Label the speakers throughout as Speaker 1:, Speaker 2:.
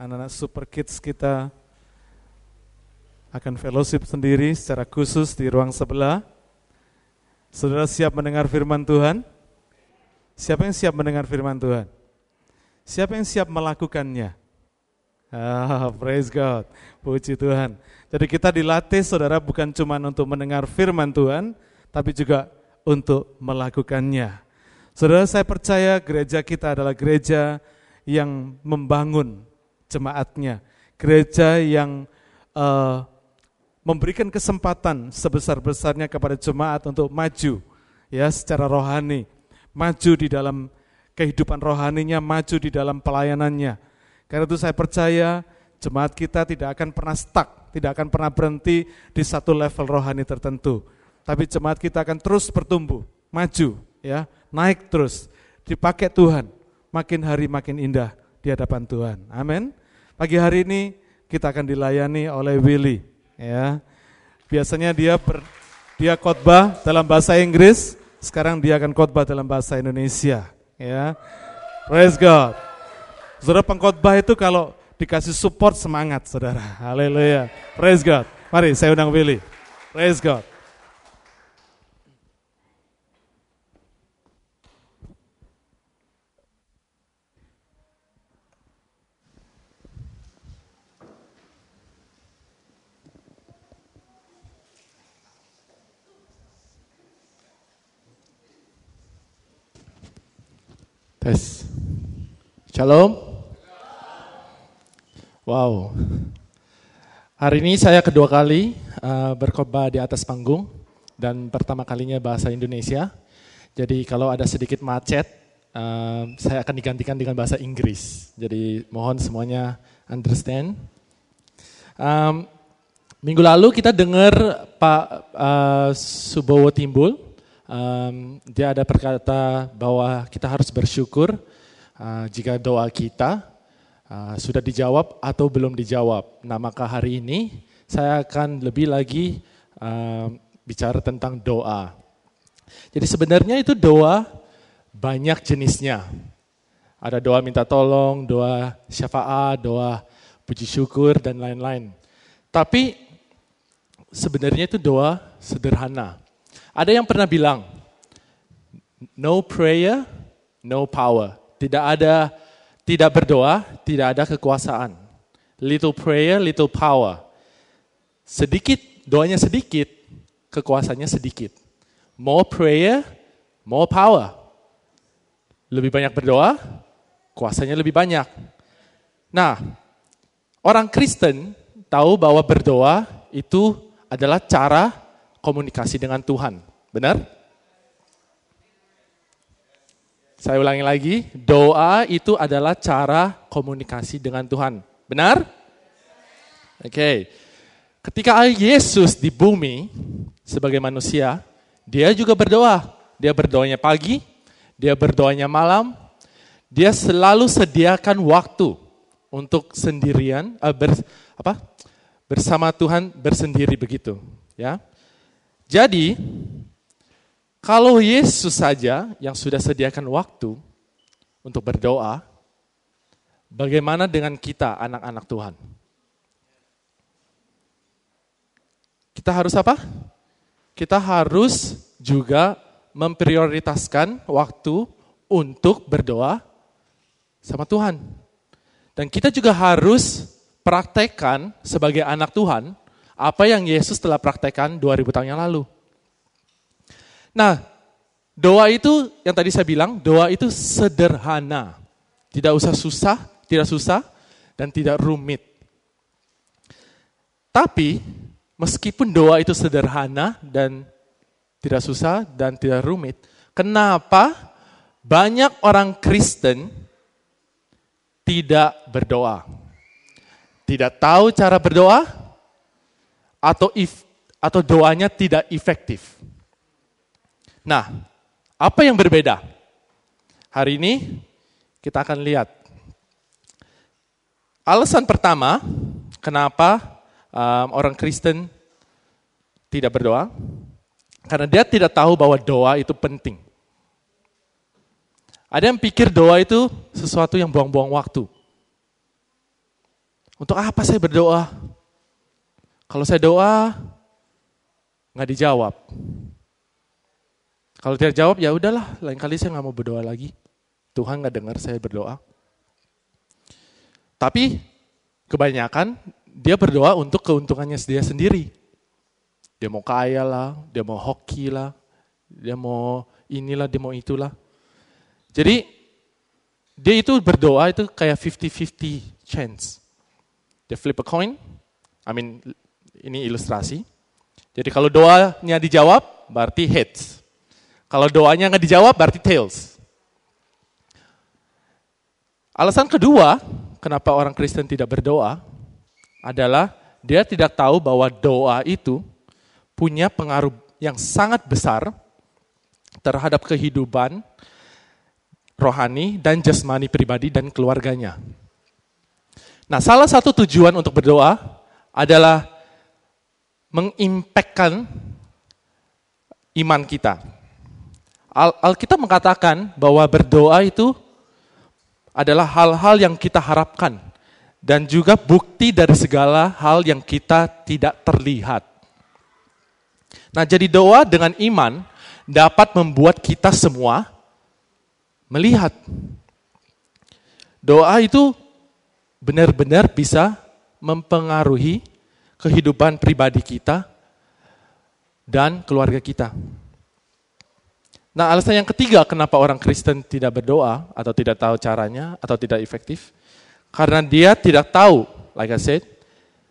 Speaker 1: anak-anak super kids kita akan fellowship sendiri secara khusus di ruang sebelah. Saudara siap mendengar firman Tuhan? Siapa yang siap mendengar firman Tuhan? Siapa yang siap melakukannya? Ah, praise God. Puji Tuhan. Jadi kita dilatih saudara bukan cuma untuk mendengar firman Tuhan, tapi juga untuk melakukannya. Saudara saya percaya gereja kita adalah gereja yang membangun jemaatnya. Gereja yang uh, memberikan kesempatan sebesar-besarnya kepada jemaat untuk maju ya secara rohani, maju di dalam kehidupan rohaninya, maju di dalam pelayanannya karena itu saya percaya jemaat kita tidak akan pernah stuck, tidak akan pernah berhenti di satu level rohani tertentu. Tapi jemaat kita akan terus bertumbuh, maju, ya, naik terus, dipakai Tuhan, makin hari makin indah di hadapan Tuhan. Amin. Pagi hari ini kita akan dilayani oleh Willy, ya. Biasanya dia ber, dia khotbah dalam bahasa Inggris, sekarang dia akan khotbah dalam bahasa Indonesia, ya. Praise God. Saudara pengkhotbah itu kalau dikasih support semangat, saudara. Haleluya. Praise God. Mari saya undang Willy. Praise God.
Speaker 2: Tes. Shalom. Wow. Hari ini saya kedua kali uh, berkhotbah di atas panggung dan pertama kalinya bahasa Indonesia. Jadi kalau ada sedikit macet, uh, saya akan digantikan dengan bahasa Inggris. Jadi mohon semuanya understand. Um, minggu lalu kita dengar Pak uh, Subowo Timbul, um, dia ada berkata bahwa kita harus bersyukur uh, jika doa kita Uh, sudah dijawab atau belum dijawab. Nah maka hari ini saya akan lebih lagi uh, bicara tentang doa. Jadi sebenarnya itu doa banyak jenisnya. Ada doa minta tolong, doa syafaat, doa puji syukur, dan lain-lain. Tapi sebenarnya itu doa sederhana. Ada yang pernah bilang, no prayer, no power. Tidak ada tidak berdoa, tidak ada kekuasaan. Little prayer, little power. Sedikit, doanya sedikit, kekuasaannya sedikit. More prayer, more power. Lebih banyak berdoa, kuasanya lebih banyak. Nah, orang Kristen tahu bahwa berdoa itu adalah cara komunikasi dengan Tuhan. Benar? Saya ulangi lagi, doa itu adalah cara komunikasi dengan Tuhan. Benar? Oke. Okay. Ketika Yesus di bumi sebagai manusia, dia juga berdoa. Dia berdoanya pagi, dia berdoanya malam. Dia selalu sediakan waktu untuk sendirian uh, ber, apa? bersama Tuhan bersendiri begitu, ya. Jadi, kalau Yesus saja yang sudah sediakan waktu untuk berdoa, bagaimana dengan kita anak-anak Tuhan? Kita harus apa? Kita harus juga memprioritaskan waktu untuk berdoa sama Tuhan. Dan kita juga harus praktekkan sebagai anak Tuhan apa yang Yesus telah praktekkan 2000 tahun yang lalu. Nah, doa itu yang tadi saya bilang, doa itu sederhana. Tidak usah susah, tidak susah, dan tidak rumit. Tapi, meskipun doa itu sederhana dan tidak susah dan tidak rumit, kenapa banyak orang Kristen tidak berdoa? Tidak tahu cara berdoa atau if, atau doanya tidak efektif. Nah, apa yang berbeda? Hari ini kita akan lihat. Alasan pertama, kenapa um, orang Kristen tidak berdoa? Karena dia tidak tahu bahwa doa itu penting. Ada yang pikir doa itu sesuatu yang buang-buang waktu. Untuk apa saya berdoa? Kalau saya doa, nggak dijawab. Kalau tidak jawab, ya udahlah, lain kali saya nggak mau berdoa lagi. Tuhan nggak dengar saya berdoa. Tapi kebanyakan dia berdoa untuk keuntungannya dia sendiri. Dia mau kaya lah, dia mau hoki lah, dia mau inilah, dia mau itulah. Jadi dia itu berdoa itu kayak 50-50 chance. Dia flip a coin, I mean ini ilustrasi. Jadi kalau doanya dijawab, berarti heads. Kalau doanya nggak dijawab, berarti tails. Alasan kedua, kenapa orang Kristen tidak berdoa, adalah dia tidak tahu bahwa doa itu punya pengaruh yang sangat besar terhadap kehidupan rohani dan jasmani pribadi dan keluarganya. Nah, salah satu tujuan untuk berdoa adalah mengimpakkan iman kita. Al Alkitab mengatakan bahwa berdoa itu adalah hal-hal yang kita harapkan dan juga bukti dari segala hal yang kita tidak terlihat. Nah, jadi doa dengan iman dapat membuat kita semua melihat. Doa itu benar-benar bisa mempengaruhi kehidupan pribadi kita dan keluarga kita. Nah, alasan yang ketiga kenapa orang Kristen tidak berdoa atau tidak tahu caranya atau tidak efektif, karena dia tidak tahu, like I said,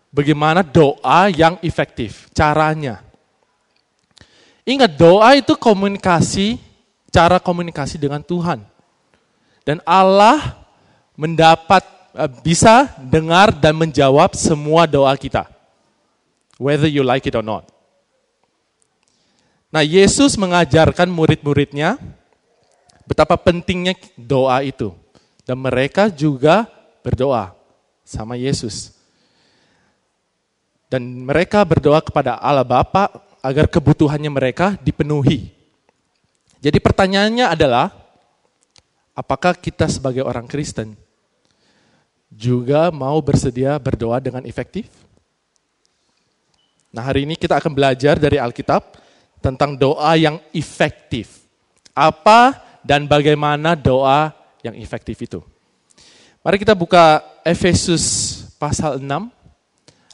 Speaker 2: bagaimana doa yang efektif, caranya. Ingat, doa itu komunikasi, cara komunikasi dengan Tuhan. Dan Allah mendapat eh, bisa dengar dan menjawab semua doa kita whether you like it or not. Nah, Yesus mengajarkan murid-muridnya betapa pentingnya doa itu. Dan mereka juga berdoa sama Yesus. Dan mereka berdoa kepada Allah Bapa agar kebutuhannya mereka dipenuhi. Jadi pertanyaannya adalah, apakah kita sebagai orang Kristen juga mau bersedia berdoa dengan efektif? Nah hari ini kita akan belajar dari Alkitab tentang doa yang efektif. Apa dan bagaimana doa yang efektif itu. Mari kita buka Efesus pasal 6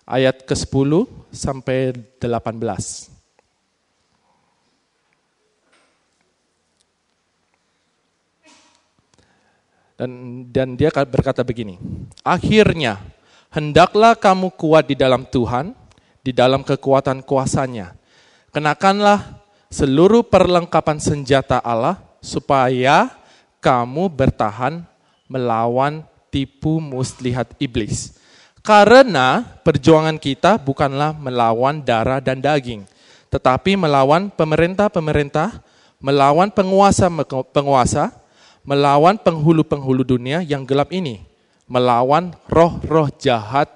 Speaker 2: ayat ke-10 sampai 18. Dan, dan dia berkata begini, Akhirnya, hendaklah kamu kuat di dalam Tuhan, di dalam kekuatan kuasanya. Kenakanlah seluruh perlengkapan senjata Allah supaya kamu bertahan melawan tipu muslihat iblis. Karena perjuangan kita bukanlah melawan darah dan daging, tetapi melawan pemerintah-pemerintah, melawan penguasa-penguasa, melawan penghulu-penghulu dunia yang gelap ini, melawan roh-roh jahat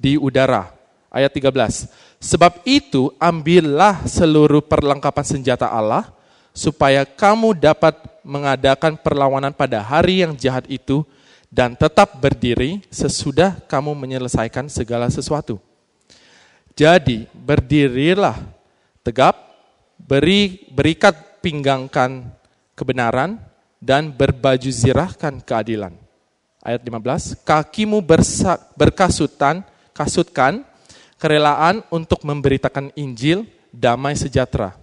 Speaker 2: di udara ayat 13. Sebab itu ambillah seluruh perlengkapan senjata Allah supaya kamu dapat mengadakan perlawanan pada hari yang jahat itu dan tetap berdiri sesudah kamu menyelesaikan segala sesuatu. Jadi berdirilah tegap, beri berikat pinggangkan kebenaran dan berbaju zirahkan keadilan. Ayat 15, kakimu bersa, berkasutan, kasutkan kerelaan untuk memberitakan Injil damai sejahtera.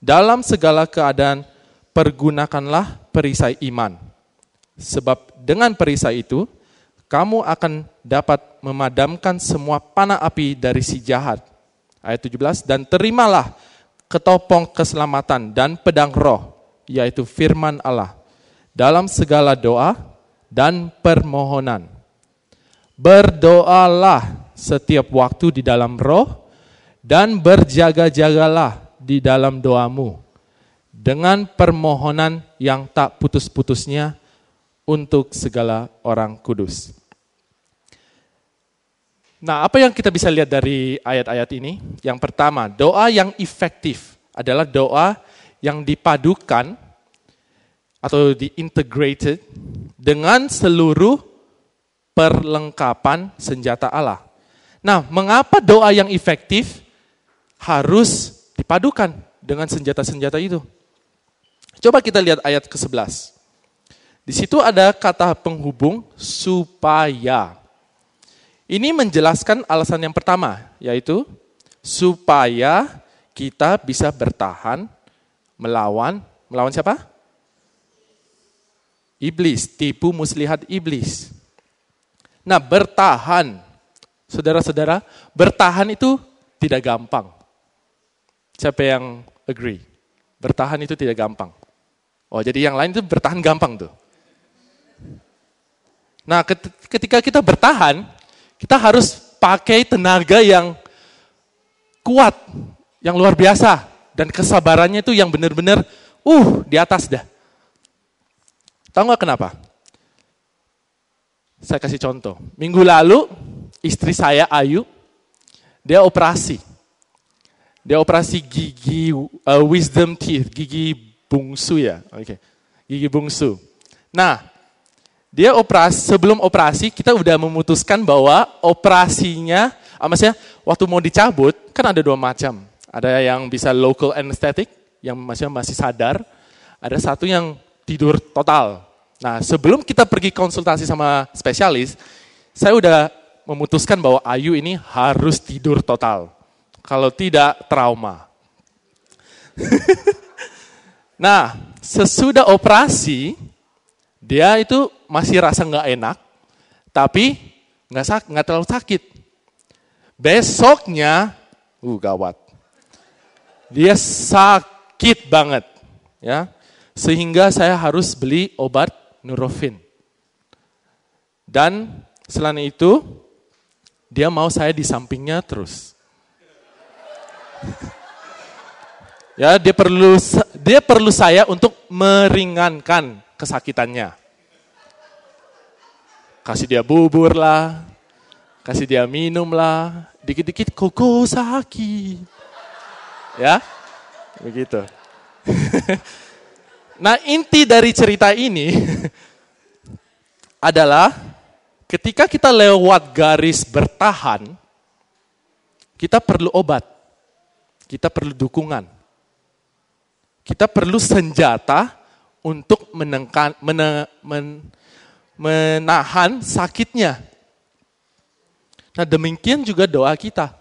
Speaker 2: Dalam segala keadaan pergunakanlah perisai iman. Sebab dengan perisai itu kamu akan dapat memadamkan semua panah api dari si jahat. Ayat 17 dan terimalah ketopong keselamatan dan pedang roh yaitu firman Allah dalam segala doa dan permohonan. Berdoalah setiap waktu di dalam roh dan berjaga-jagalah di dalam doamu dengan permohonan yang tak putus-putusnya untuk segala orang kudus. Nah, apa yang kita bisa lihat dari ayat-ayat ini? Yang pertama, doa yang efektif adalah doa yang dipadukan atau diintegrated dengan seluruh perlengkapan senjata Allah. Nah, mengapa doa yang efektif harus dipadukan dengan senjata-senjata itu? Coba kita lihat ayat ke-11. Di situ ada kata penghubung supaya. Ini menjelaskan alasan yang pertama, yaitu supaya kita bisa bertahan melawan melawan siapa? Iblis, tipu muslihat iblis. Nah, bertahan. Saudara-saudara, bertahan itu tidak gampang. Siapa yang agree? Bertahan itu tidak gampang. Oh, jadi yang lain itu bertahan gampang tuh. Nah, ketika kita bertahan, kita harus pakai tenaga yang kuat, yang luar biasa. Dan kesabarannya itu yang benar-benar, uh, di atas dah. Tahu nggak kenapa? Saya kasih contoh. Minggu lalu, istri saya Ayu, dia operasi. Dia operasi gigi uh, wisdom teeth, gigi bungsu ya. Oke. Okay. Gigi bungsu. Nah, dia operasi, sebelum operasi kita udah memutuskan bahwa operasinya, ah, maksudnya waktu mau dicabut, kan ada dua macam. Ada yang bisa local anesthetic, yang maksudnya masih sadar. Ada satu yang tidur total. Nah, sebelum kita pergi konsultasi sama spesialis, saya udah memutuskan bahwa Ayu ini harus tidur total. Kalau tidak, trauma. nah, sesudah operasi, dia itu masih rasa nggak enak, tapi nggak sak nggak terlalu sakit. Besoknya, uh gawat. Dia sakit banget, ya. Sehingga saya harus beli obat Nurofen. Dan selain itu, dia mau saya di sampingnya terus. ya, dia perlu dia perlu saya untuk meringankan kesakitannya. Kasih dia bubur lah, kasih dia minum lah, dikit-dikit koko sakit. Ya, begitu. nah inti dari cerita ini adalah ketika kita lewat garis bertahan, kita perlu obat, kita perlu dukungan, kita perlu senjata untuk menengkan, mena, men, menahan sakitnya. Nah demikian juga doa kita.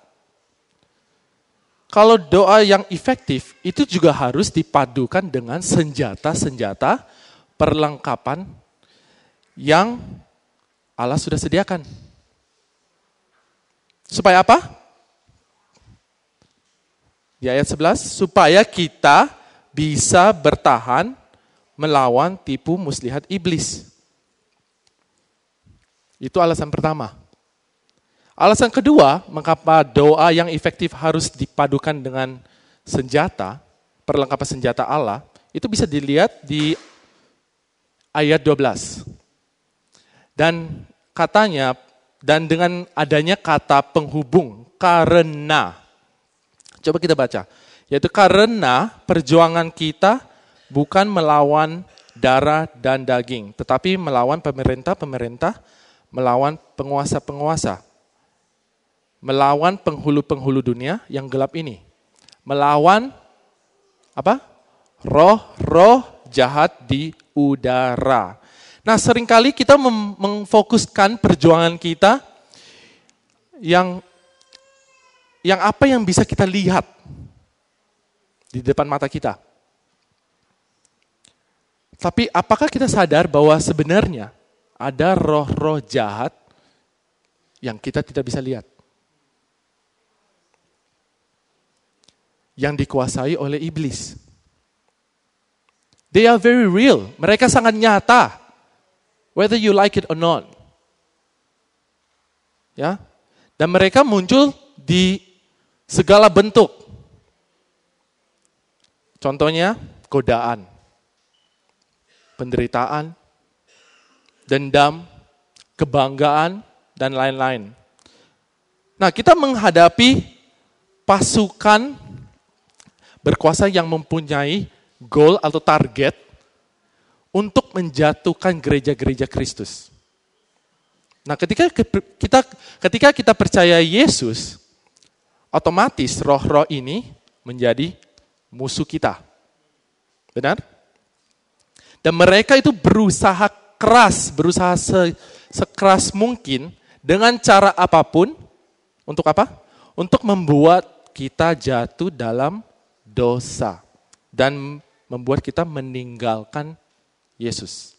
Speaker 2: Kalau doa yang efektif itu juga harus dipadukan dengan senjata-senjata perlengkapan yang Allah sudah sediakan. Supaya apa? Di ayat 11, supaya kita bisa bertahan melawan tipu muslihat iblis. Itu alasan pertama. Alasan kedua, mengapa doa yang efektif harus dipadukan dengan senjata, perlengkapan senjata Allah, itu bisa dilihat di ayat 12. Dan katanya, dan dengan adanya kata penghubung, karena. Coba kita baca. Yaitu karena perjuangan kita bukan melawan darah dan daging, tetapi melawan pemerintah-pemerintah, melawan penguasa-penguasa, melawan penghulu-penghulu dunia yang gelap ini, melawan apa? Roh-roh jahat di udara. Nah, sering kali kita memfokuskan perjuangan kita yang yang apa yang bisa kita lihat di depan mata kita. Tapi apakah kita sadar bahwa sebenarnya ada roh-roh jahat yang kita tidak bisa lihat? Yang dikuasai oleh iblis. They are very real. Mereka sangat nyata. Whether you like it or not. Ya. Dan mereka muncul di segala bentuk. Contohnya godaan penderitaan, dendam, kebanggaan, dan lain-lain. Nah, kita menghadapi pasukan berkuasa yang mempunyai goal atau target untuk menjatuhkan gereja-gereja Kristus. Nah, ketika kita ketika kita percaya Yesus, otomatis roh-roh ini menjadi musuh kita. Benar? Dan mereka itu berusaha keras, berusaha se, sekeras mungkin dengan cara apa pun untuk apa? Untuk membuat kita jatuh dalam dosa dan membuat kita meninggalkan Yesus.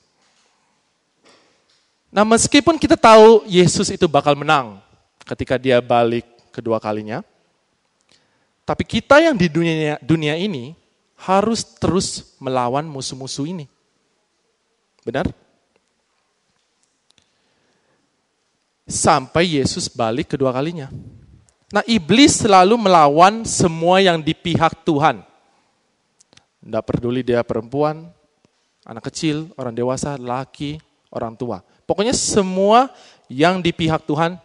Speaker 2: Nah, meskipun kita tahu Yesus itu bakal menang ketika dia balik kedua kalinya, tapi kita yang di dunia, dunia ini harus terus melawan musuh-musuh ini. Benar? Sampai Yesus balik kedua kalinya. Nah, iblis selalu melawan semua yang di pihak Tuhan. Tidak peduli dia perempuan, anak kecil, orang dewasa, laki, orang tua. Pokoknya semua yang di pihak Tuhan,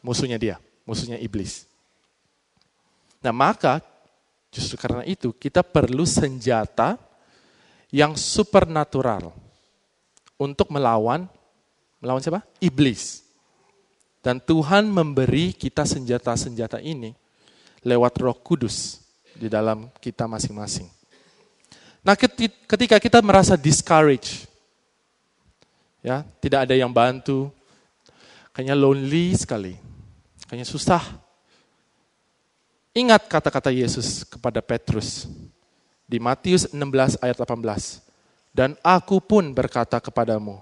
Speaker 2: musuhnya dia, musuhnya iblis. Nah maka justru karena itu kita perlu senjata yang supernatural untuk melawan melawan siapa? Iblis. Dan Tuhan memberi kita senjata-senjata ini lewat Roh Kudus di dalam kita masing-masing. Nah, ketika kita merasa discouraged, ya, tidak ada yang bantu, kayaknya lonely sekali, kayaknya susah, Ingat kata-kata Yesus kepada Petrus di Matius 16 ayat 18. Dan aku pun berkata kepadamu,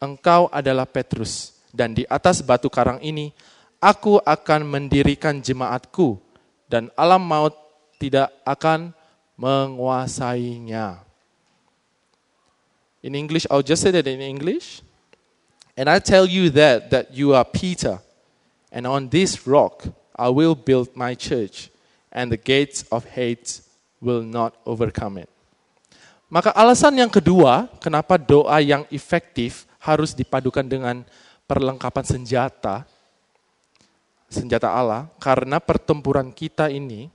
Speaker 2: engkau adalah Petrus, dan di atas batu karang ini aku akan mendirikan jemaatku, dan alam maut tidak akan menguasainya. In English, I'll just say that in English. And I tell you that, that you are Peter, and on this rock I will build my church, and the gates of hate will not overcome it. Maka alasan yang kedua, kenapa doa yang efektif harus dipadukan dengan perlengkapan senjata, senjata Allah, karena pertempuran kita ini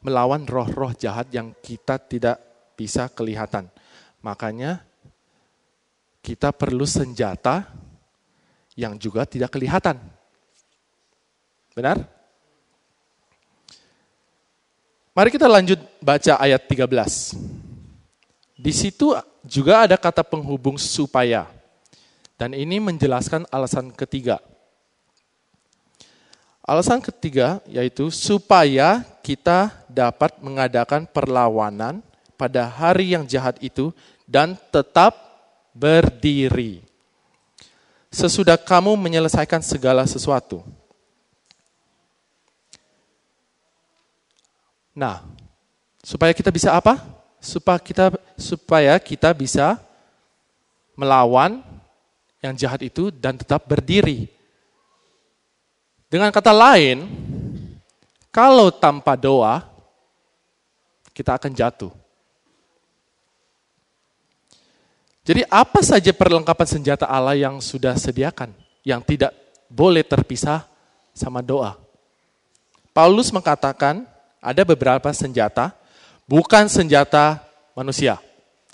Speaker 2: melawan roh-roh jahat yang kita tidak bisa kelihatan. Makanya kita perlu senjata yang juga tidak kelihatan. Benar? Mari kita lanjut baca ayat 13. Di situ juga ada kata penghubung supaya. Dan ini menjelaskan alasan ketiga. Alasan ketiga yaitu supaya kita dapat mengadakan perlawanan pada hari yang jahat itu dan tetap berdiri. Sesudah kamu menyelesaikan segala sesuatu. Nah, supaya kita bisa apa? Supaya kita supaya kita bisa melawan yang jahat itu dan tetap berdiri. Dengan kata lain, kalau tanpa doa kita akan jatuh. Jadi apa saja perlengkapan senjata Allah yang sudah sediakan yang tidak boleh terpisah sama doa? Paulus mengatakan ada beberapa senjata, bukan senjata manusia,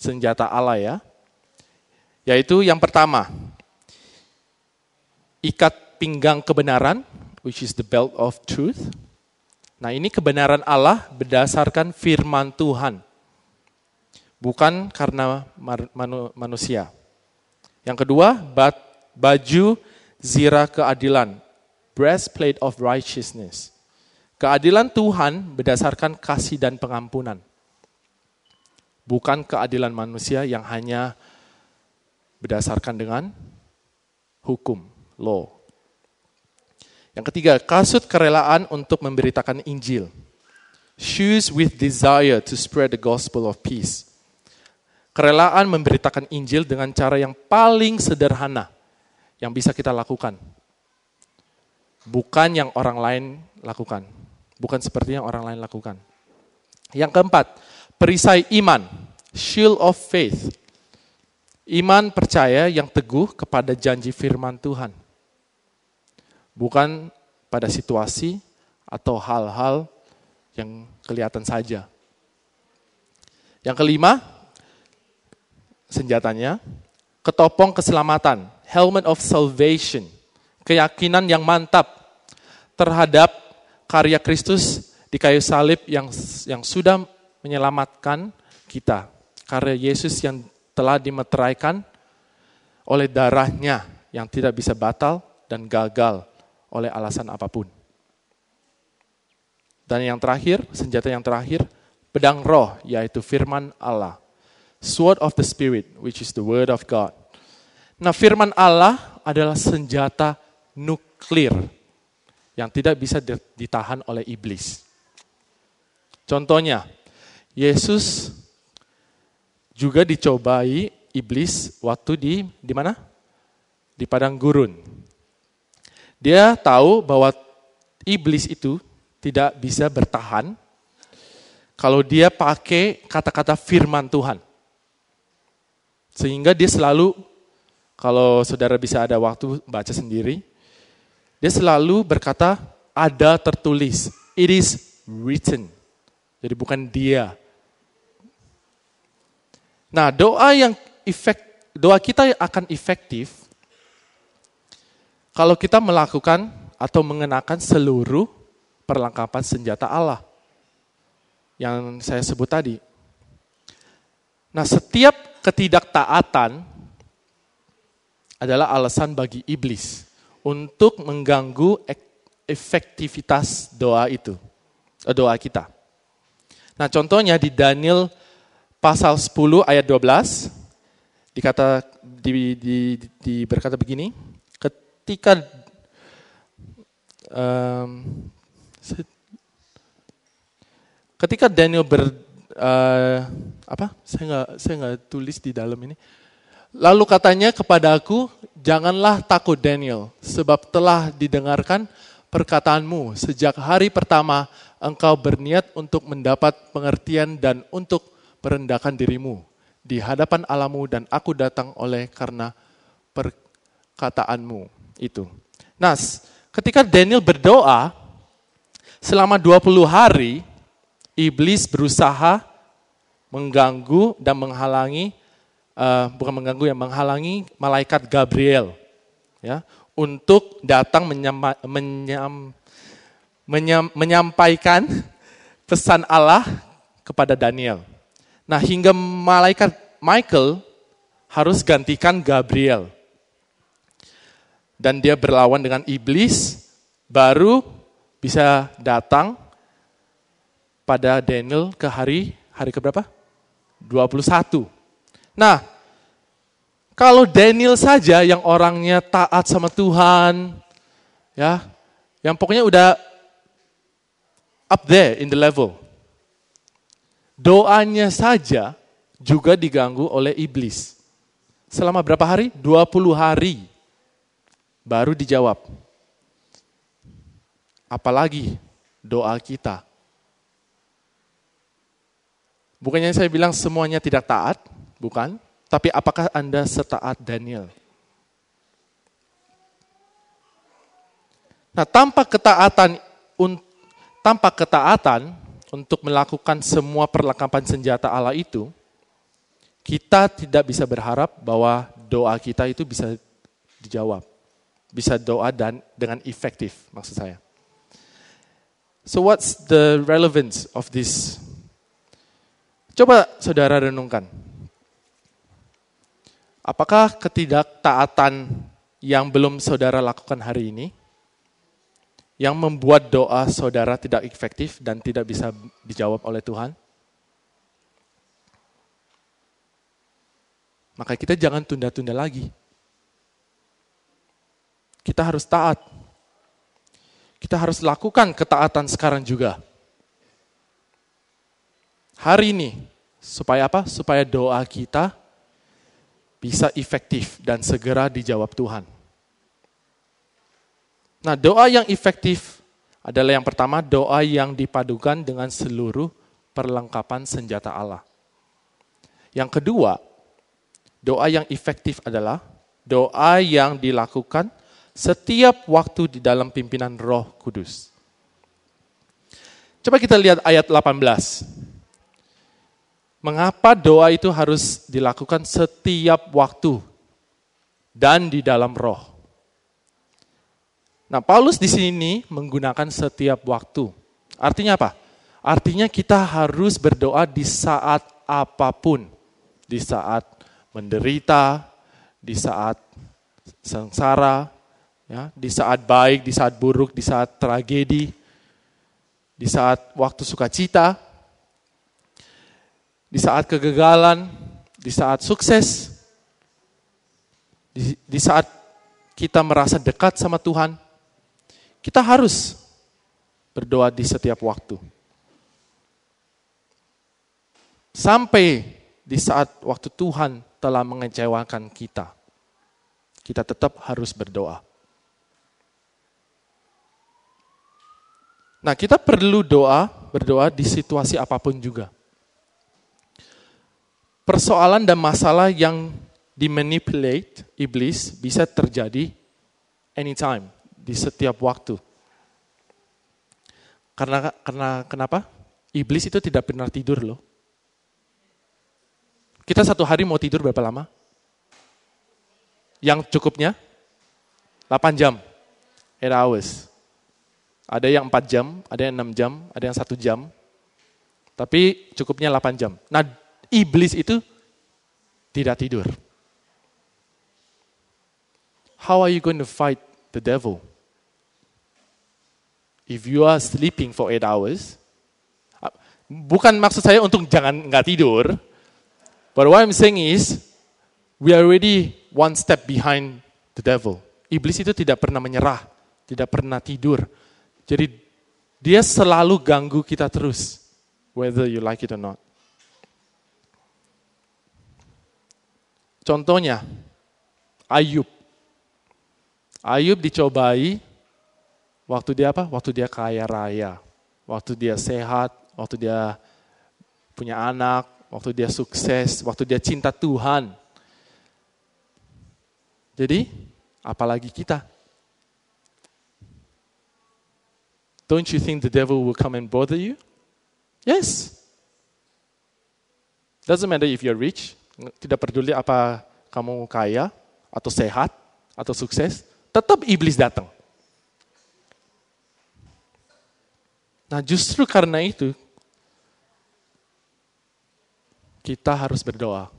Speaker 2: senjata Allah ya. Yaitu yang pertama, ikat pinggang kebenaran, which is the belt of truth. Nah ini kebenaran Allah berdasarkan firman Tuhan, bukan karena manusia. Yang kedua, baju zirah keadilan, breastplate of righteousness. Keadilan Tuhan berdasarkan kasih dan pengampunan. Bukan keadilan manusia yang hanya berdasarkan dengan hukum, law. Yang ketiga, kasut kerelaan untuk memberitakan Injil. Shoes with desire to spread the gospel of peace. Kerelaan memberitakan Injil dengan cara yang paling sederhana yang bisa kita lakukan. Bukan yang orang lain lakukan. Bukan seperti yang orang lain lakukan. Yang keempat, perisai iman, shield of faith. Iman percaya yang teguh kepada janji firman Tuhan. Bukan pada situasi atau hal-hal yang kelihatan saja. Yang kelima, senjatanya, ketopong keselamatan, helmet of salvation, keyakinan yang mantap terhadap karya Kristus di kayu salib yang yang sudah menyelamatkan kita. Karya Yesus yang telah dimeteraikan oleh darahnya yang tidak bisa batal dan gagal oleh alasan apa pun. Dan yang terakhir, senjata yang terakhir, pedang roh, yaitu firman Allah. Sword of the Spirit, which is the word of God. Nah firman Allah adalah senjata nuklir yang tidak bisa ditahan oleh iblis. Contohnya, Yesus juga dicobai iblis waktu di di mana? Di padang gurun. Dia tahu bahwa iblis itu tidak bisa bertahan kalau dia pakai kata-kata firman Tuhan. Sehingga dia selalu, kalau saudara bisa ada waktu baca sendiri, dia selalu berkata, ada tertulis, it is written. Jadi bukan dia. Nah doa yang efek, doa kita akan efektif kalau kita melakukan atau mengenakan seluruh perlengkapan senjata Allah yang saya sebut tadi. Nah, setiap ketidaktaatan adalah alasan bagi iblis untuk mengganggu efektivitas doa itu, eh, doa kita. Nah, contohnya di Daniel pasal 10 ayat 12 dikata di, di, di berkata begini, ketika um, ketika Daniel ber uh, apa? Saya nggak saya nggak tulis di dalam ini. Lalu katanya kepada aku janganlah takut Daniel sebab telah didengarkan perkataanmu. Sejak hari pertama engkau berniat untuk mendapat pengertian dan untuk merendahkan dirimu. Di hadapan alamu dan aku datang oleh karena perkataanmu itu. Nah, ketika Daniel berdoa selama 20 hari iblis berusaha mengganggu dan menghalangi uh, bukan mengganggu ya menghalangi malaikat Gabriel ya untuk datang menyama, menyam, menyam, menyampaikan pesan Allah kepada Daniel. Nah, hingga malaikat Michael harus gantikan Gabriel. Dan dia berlawan dengan iblis baru bisa datang pada Daniel ke hari hari keberapa? 21. Nah, kalau Daniel saja yang orangnya taat sama Tuhan, ya, yang pokoknya udah up there in the level. Doanya saja juga diganggu oleh iblis. Selama berapa hari? 20 hari. Baru dijawab. Apalagi doa kita Bukannya saya bilang semuanya tidak taat, bukan. Tapi apakah Anda setaat Daniel? Nah, tanpa ketaatan tanpa ketaatan untuk melakukan semua perlengkapan senjata Allah itu, kita tidak bisa berharap bahwa doa kita itu bisa dijawab. Bisa doa dan dengan efektif maksud saya. So what's the relevance of this Coba saudara renungkan. Apakah ketidaktaatan yang belum saudara lakukan hari ini yang membuat doa saudara tidak efektif dan tidak bisa dijawab oleh Tuhan? Maka kita jangan tunda-tunda lagi. Kita harus taat. Kita harus lakukan ketaatan sekarang juga hari ini. Supaya apa? Supaya doa kita bisa efektif dan segera dijawab Tuhan. Nah, doa yang efektif adalah yang pertama, doa yang dipadukan dengan seluruh perlengkapan senjata Allah. Yang kedua, doa yang efektif adalah doa yang dilakukan setiap waktu di dalam pimpinan Roh Kudus. Coba kita lihat ayat 18. Mengapa doa itu harus dilakukan setiap waktu dan di dalam roh. Nah, Paulus di sini menggunakan setiap waktu. Artinya apa? Artinya kita harus berdoa di saat apa pun. Di saat menderita, di saat sengsara, ya, di saat baik, di saat buruk, di saat tragedi, di saat waktu sukacita, di saat kegagalan, di saat sukses, di, di saat kita merasa dekat sama Tuhan, kita harus berdoa di setiap waktu. Sampai di saat waktu Tuhan telah mengecewakan kita, kita tetap harus berdoa. Nah, kita perlu doa, berdoa di situasi apa pun juga. Persoalan dan masalah yang dimanipulate iblis bisa terjadi anytime di setiap waktu. Karena karena kenapa? Iblis itu tidak pernah tidur loh. Kita satu hari mau tidur berapa lama? Yang cukupnya 8 jam. 8 hours. Ada yang 4 jam, ada yang 6 jam, ada yang 1 jam. Tapi cukupnya 8 jam. Nah, iblis itu tidak tidur. How are you going to fight the devil? If you are sleeping for eight hours, uh, bukan maksud saya untuk jangan nggak tidur, but what I'm saying is, we are already one step behind the devil. Iblis itu tidak pernah menyerah, tidak pernah tidur. Jadi dia selalu ganggu kita terus, whether you like it or not. Contohnya, Ayub. Ayub dicobai Waktu dia apa? Waktu dia kaya raya. Waktu dia sehat, waktu dia punya anak, waktu dia sukses, waktu dia cinta Tuhan. Jadi, apalagi kita? Don't you think the devil will come and bother you? Yes. Doesn't matter if you're rich, tidak peduli apa kamu kaya, atau sehat, atau sukses, tetap iblis datang. Nah justru karena itu, kita harus berdoa.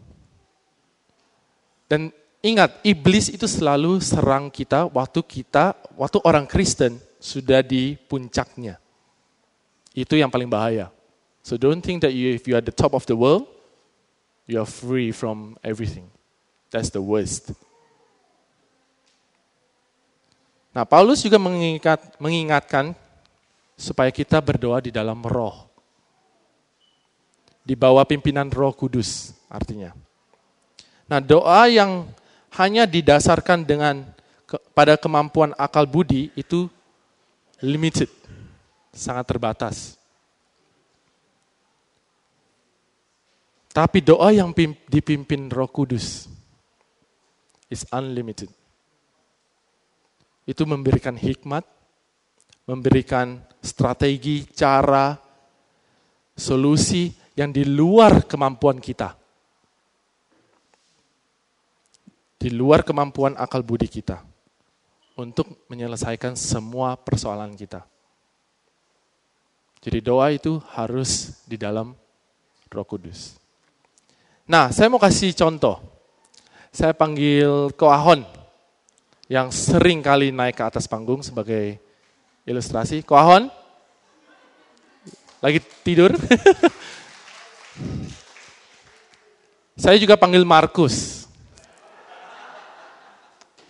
Speaker 2: Dan ingat, iblis itu selalu serang kita waktu kita, waktu orang Kristen sudah di puncaknya. Itu yang paling bahaya. So don't think that you, if you are the top of the world, you are free from everything. That's the worst. Nah, Paulus juga mengingat, mengingatkan supaya kita berdoa di dalam roh. Di bawah pimpinan roh kudus artinya. Nah doa yang hanya didasarkan dengan ke, pada kemampuan akal budi itu limited, sangat terbatas. Tapi doa yang dipimpin roh kudus is unlimited. Itu memberikan hikmat, memberikan strategi, cara, solusi yang di luar kemampuan kita. Di luar kemampuan akal budi kita untuk menyelesaikan semua persoalan kita. Jadi doa itu harus di dalam Roh Kudus. Nah, saya mau kasih contoh. Saya panggil Koahon yang sering kali naik ke atas panggung sebagai ilustrasi. Kohon? Lagi tidur? Saya juga panggil Markus.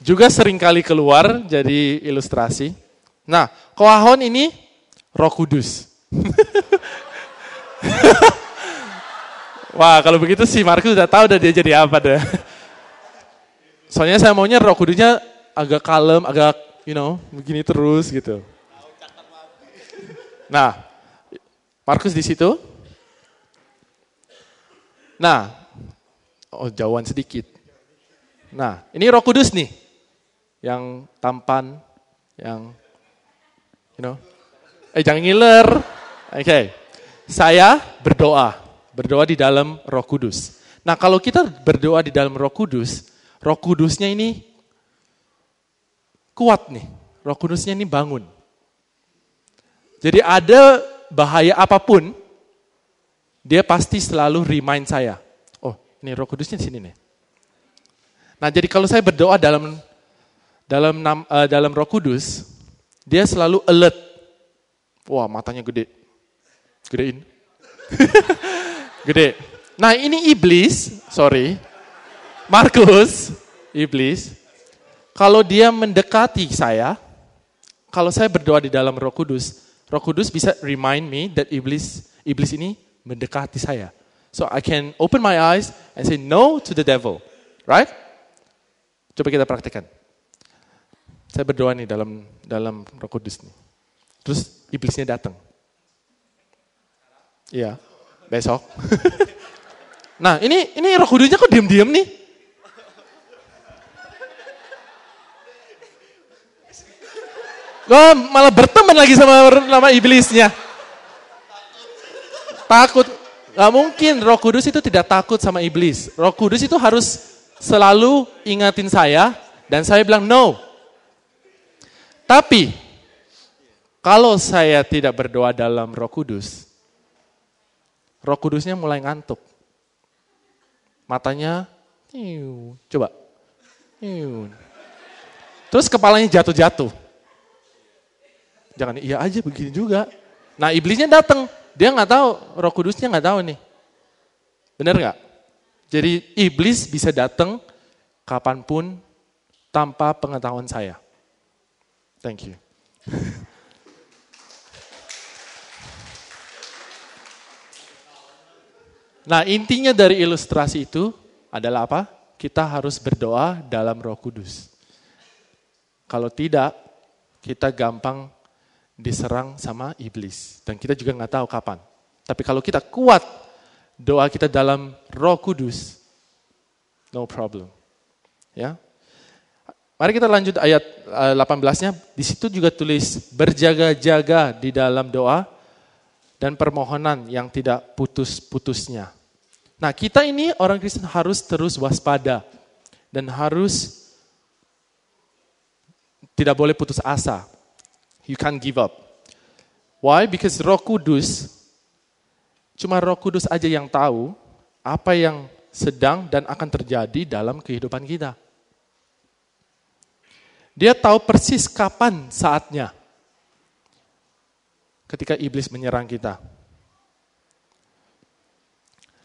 Speaker 2: Juga sering kali keluar jadi ilustrasi. Nah, Kohon ini roh kudus. Wah, kalau begitu sih Markus udah tahu udah dia jadi apa deh. Soalnya saya maunya roh kudusnya agak kalem, agak you know, begini terus gitu. Nah, Markus di situ. Nah, oh jauhan sedikit. Nah, ini Roh Kudus nih yang tampan, yang you know. Eh jangan ngiler. Oke. Okay. Saya berdoa, berdoa di dalam Roh Kudus. Nah, kalau kita berdoa di dalam Roh Kudus, Roh Kudusnya ini kuat nih, roh kudusnya ini bangun. Jadi ada bahaya apa pun, dia pasti selalu remind saya. Oh, ini roh kudusnya di sini nih. Nah, jadi kalau saya berdoa dalam dalam uh, dalam roh kudus, dia selalu alert. Wah, matanya gede. Gedein. gede. Nah, ini iblis, sorry. Markus, iblis. Kalau dia mendekati saya, kalau saya berdoa di dalam Roh Kudus, Roh Kudus bisa remind me that iblis iblis ini mendekati saya. So I can open my eyes and say no to the devil. Right? Coba kita praktekkan. Saya berdoa nih dalam dalam Roh Kudus nih. Terus iblisnya datang. Iya, besok. nah, ini ini Roh Kudusnya kok diam-diam nih? Oh, malah berteman lagi sama nama iblisnya. Takut. Gak mungkin roh kudus itu tidak takut sama iblis. Roh kudus itu harus selalu ingatin saya dan saya bilang no. Tapi kalau saya tidak berdoa dalam roh kudus, roh kudusnya mulai ngantuk. Matanya, coba. Terus kepalanya jatuh-jatuh. Jangan iya aja begini juga. Nah iblisnya datang, dia nggak tahu, roh kudusnya nggak tahu nih. Bener nggak? Jadi iblis bisa datang kapan pun tanpa pengetahuan saya. Thank you. nah intinya dari ilustrasi itu adalah apa? Kita harus berdoa dalam roh kudus. Kalau tidak, kita gampang diserang sama iblis. Dan kita juga nggak tahu kapan. Tapi kalau kita kuat doa kita dalam roh kudus, no problem. Ya, Mari kita lanjut ayat 18-nya. Eh, di situ juga tulis berjaga-jaga di dalam doa dan permohonan yang tidak putus-putusnya. Nah, kita ini orang Kristen harus terus waspada dan harus tidak boleh putus asa. You can't give up. Why? Because Roh Kudus, cuma Roh Kudus aja yang tahu apa yang sedang dan akan terjadi dalam kehidupan kita. Dia tahu persis kapan saatnya ketika iblis menyerang kita.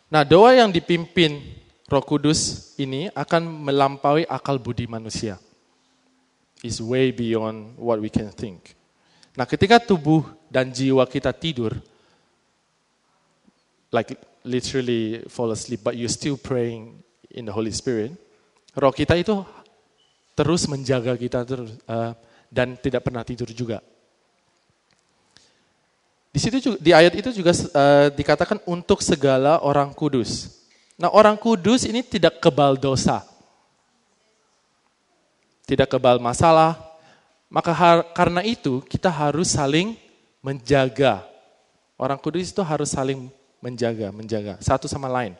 Speaker 2: Nah, doa yang dipimpin Roh Kudus ini akan melampaui akal budi manusia. Is way beyond what we can think. Nah, ketika tubuh dan jiwa kita tidur, like literally fall asleep, but you still praying in the Holy Spirit, roh kita itu terus menjaga kita terus uh, dan tidak pernah tidur juga. Di situ juga, di ayat itu juga uh, dikatakan untuk segala orang kudus. Nah, orang kudus ini tidak kebal dosa. Tidak kebal masalah, maka karena itu kita harus saling menjaga. Orang kudus itu harus saling menjaga, menjaga satu sama lain.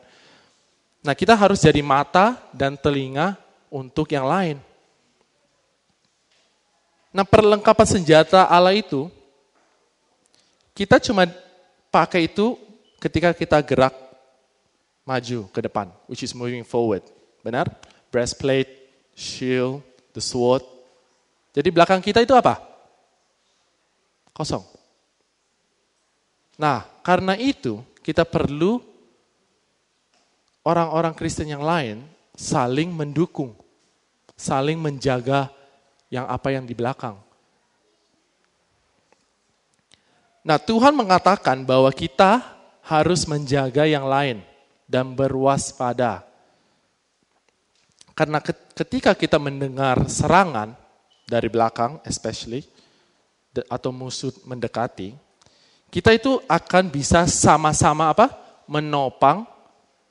Speaker 2: Nah kita harus jadi mata dan telinga untuk yang lain. Nah perlengkapan senjata Allah itu, kita cuma pakai itu ketika kita gerak maju ke depan, which is moving forward. Benar? Breastplate, shield, the sword, jadi belakang kita itu apa? Kosong. Nah, karena itu kita perlu orang-orang Kristen yang lain saling mendukung, saling menjaga yang apa yang di belakang. Nah, Tuhan mengatakan bahwa kita harus menjaga yang lain dan berwaspada. Karena ketika kita mendengar serangan, dari belakang especially, atau musuh mendekati, kita itu akan bisa sama-sama apa? Menopang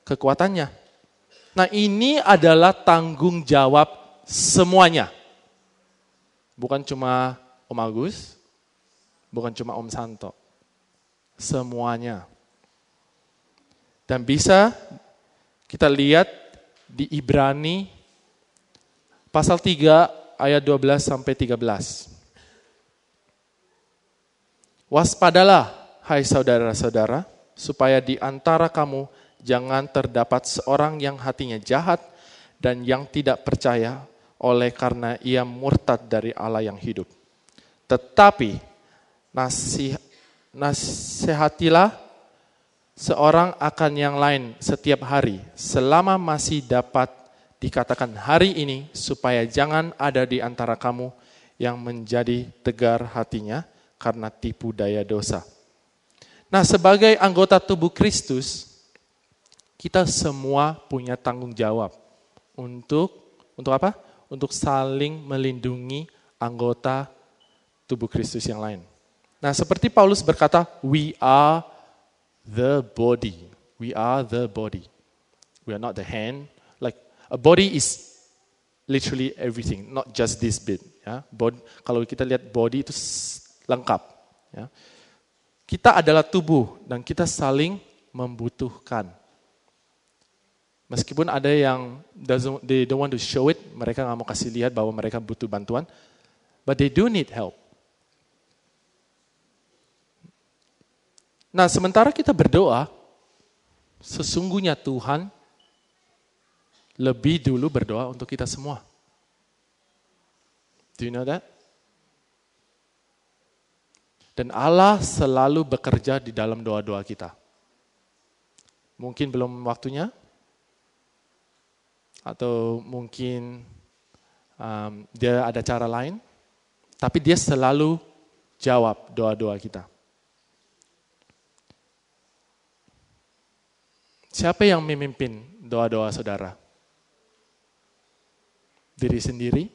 Speaker 2: kekuatannya. Nah ini adalah tanggung jawab semuanya. Bukan cuma Om Agus, bukan cuma Om Santo. Semuanya. Dan bisa kita lihat di Ibrani pasal 3 ayat 12 sampai 13. Waspadalah, hai saudara-saudara, supaya di antara kamu jangan terdapat seorang yang hatinya jahat dan yang tidak percaya oleh karena ia murtad dari Allah yang hidup. Tetapi nasih, nasihatilah seorang akan yang lain setiap hari selama masih dapat dikatakan hari ini supaya jangan ada di antara kamu yang menjadi tegar hatinya karena tipu daya dosa. Nah, sebagai anggota tubuh Kristus, kita semua punya tanggung jawab untuk untuk apa? Untuk saling melindungi anggota tubuh Kristus yang lain. Nah, seperti Paulus berkata, we are the body. We are the body. We are not the hand. Like a body is literally everything, not just this bit. Ya, body, kalau kita lihat body itu lengkap. Ya. Kita adalah tubuh dan kita saling membutuhkan. Meskipun ada yang they don't want to show it, mereka nggak mau kasih lihat bahwa mereka butuh bantuan, but they do need help. Nah, sementara kita berdoa, sesungguhnya Tuhan lebih dulu berdoa untuk kita semua. Do you know that? Dan Allah selalu bekerja di dalam doa-doa kita. Mungkin belum waktunya, atau mungkin um, dia ada cara lain, tapi dia selalu jawab doa-doa kita. Siapa yang memimpin doa-doa saudara? Diri sendiri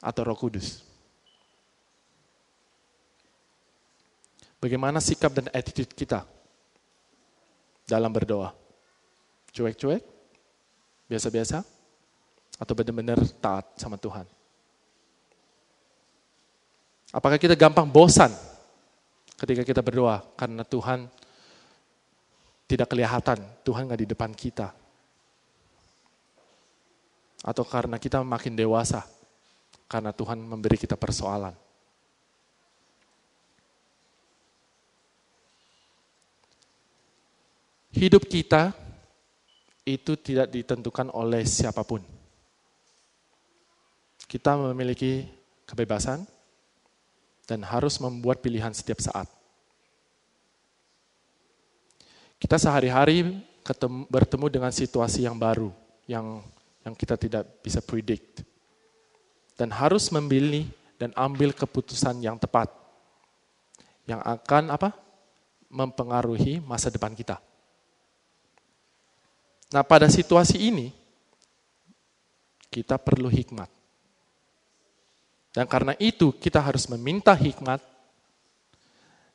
Speaker 2: atau Roh Kudus? Bagaimana sikap dan attitude kita dalam berdoa? Cuek-cuek? Biasa-biasa? Atau benar-benar taat sama Tuhan? Apakah kita gampang bosan ketika kita berdoa karena Tuhan tidak kelihatan, Tuhan nggak di depan kita? Atau karena kita makin dewasa, karena Tuhan memberi kita persoalan? Hidup kita itu tidak ditentukan oleh siapa pun. Kita memiliki kebebasan dan harus membuat pilihan setiap saat. Kita sehari-hari bertemu dengan situasi yang baru, yang yang kita tidak bisa predict. Dan harus memilih dan ambil keputusan yang tepat. Yang akan apa? mempengaruhi masa depan kita. Nah, pada situasi ini kita perlu hikmat. Dan karena itu kita harus meminta hikmat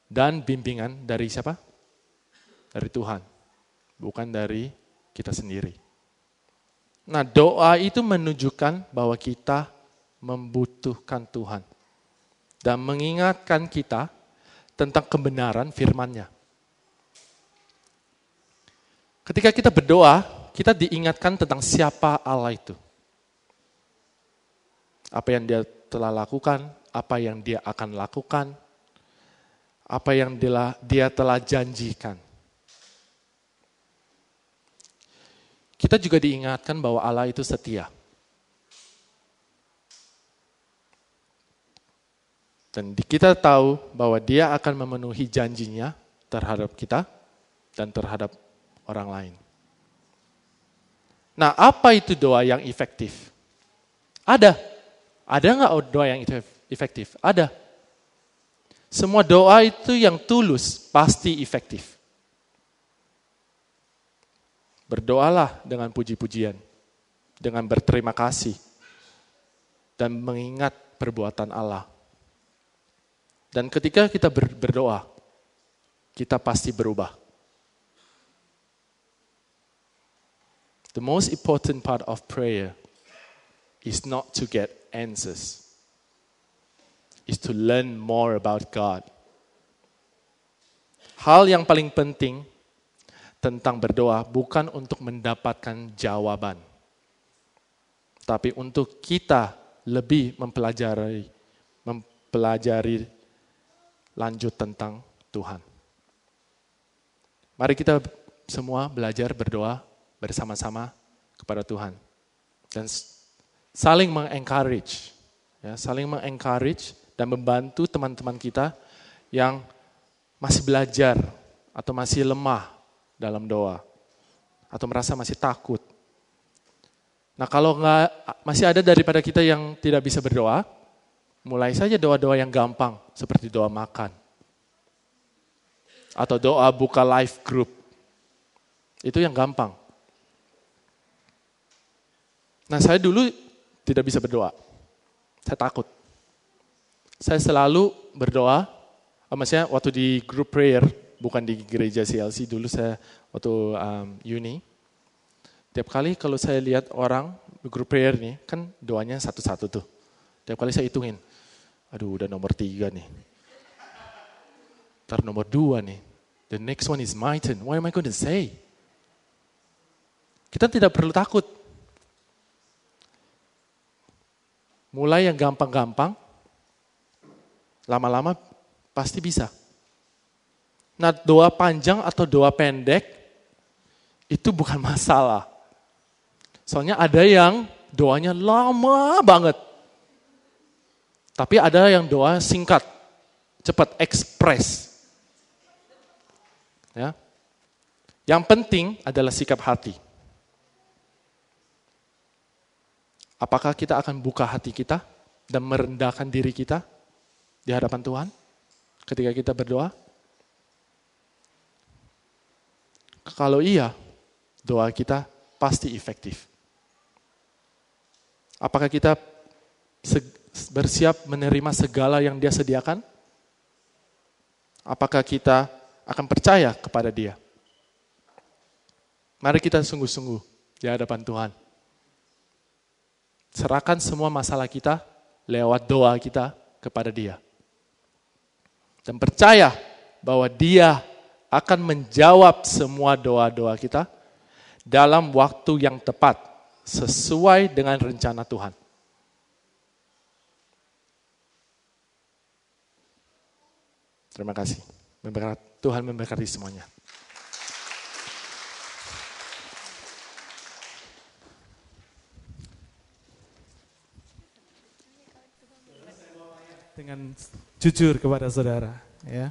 Speaker 2: dan bimbingan dari siapa? Dari Tuhan, bukan dari kita sendiri. Nah, doa itu menunjukkan bahwa kita membutuhkan Tuhan dan mengingatkan kita tentang kebenaran firman-Nya. Ketika kita berdoa, kita diingatkan tentang siapa Allah itu. Apa yang dia telah lakukan, apa yang dia akan lakukan, apa yang dia, telah janjikan. Kita juga diingatkan bahwa Allah itu setia. Dan kita tahu bahwa dia akan memenuhi janjinya terhadap kita dan terhadap orang lain. Nah, apa itu doa yang efektif? Ada. Ada nggak doa yang efektif? Ada. Semua doa itu yang tulus pasti efektif. Berdoalah dengan puji-pujian, dengan berterima kasih, dan mengingat perbuatan Allah. Dan ketika kita berdoa, kita pasti berubah. The most important part of prayer is not to get answers, is to learn more about God. Hal yang paling penting tentang berdoa bukan untuk mendapatkan jawaban, tapi untuk kita lebih mempelajari mempelajari lanjut tentang Tuhan. Mari kita semua belajar berdoa bersama-sama kepada Tuhan dan saling mengencourage, ya, saling mengencourage dan membantu teman-teman kita yang masih belajar atau masih lemah dalam doa atau merasa masih takut. Nah kalau nggak masih ada daripada kita yang tidak bisa berdoa, mulai saja doa-doa yang gampang seperti doa makan atau doa buka live group. Itu yang gampang. Nah saya dulu tidak bisa berdoa. Saya takut. Saya selalu berdoa, oh, maksudnya waktu di group prayer, bukan di gereja CLC, dulu saya waktu um, uni. Tiap kali kalau saya lihat orang group prayer nih, kan doanya satu-satu tuh. Tiap kali saya hitungin, aduh udah nomor tiga nih. Ntar nomor dua nih. The next one is my turn. What am I going to say? Kita tidak perlu takut. Mulai yang gampang-gampang, lama-lama pasti bisa. Nah doa panjang atau doa pendek, itu bukan masalah. Soalnya ada yang doanya lama banget. Tapi ada yang doa singkat, cepat, ekspres. Ya. Yang penting adalah sikap hati. Apakah kita akan buka hati kita dan merendahkan diri kita di hadapan Tuhan ketika kita berdoa? Kalau iya, doa kita pasti efektif. Apakah kita bersiap menerima segala yang Dia sediakan? Apakah kita akan percaya kepada Dia? Mari kita sungguh-sungguh di hadapan Tuhan. Serahkan semua masalah kita lewat doa kita kepada Dia. Dan percaya bahwa Dia akan menjawab semua doa-doa kita dalam waktu yang tepat, sesuai dengan rencana Tuhan. Terima kasih. Tuhan memberkati semuanya.
Speaker 1: Dengan jujur kepada saudara. Ya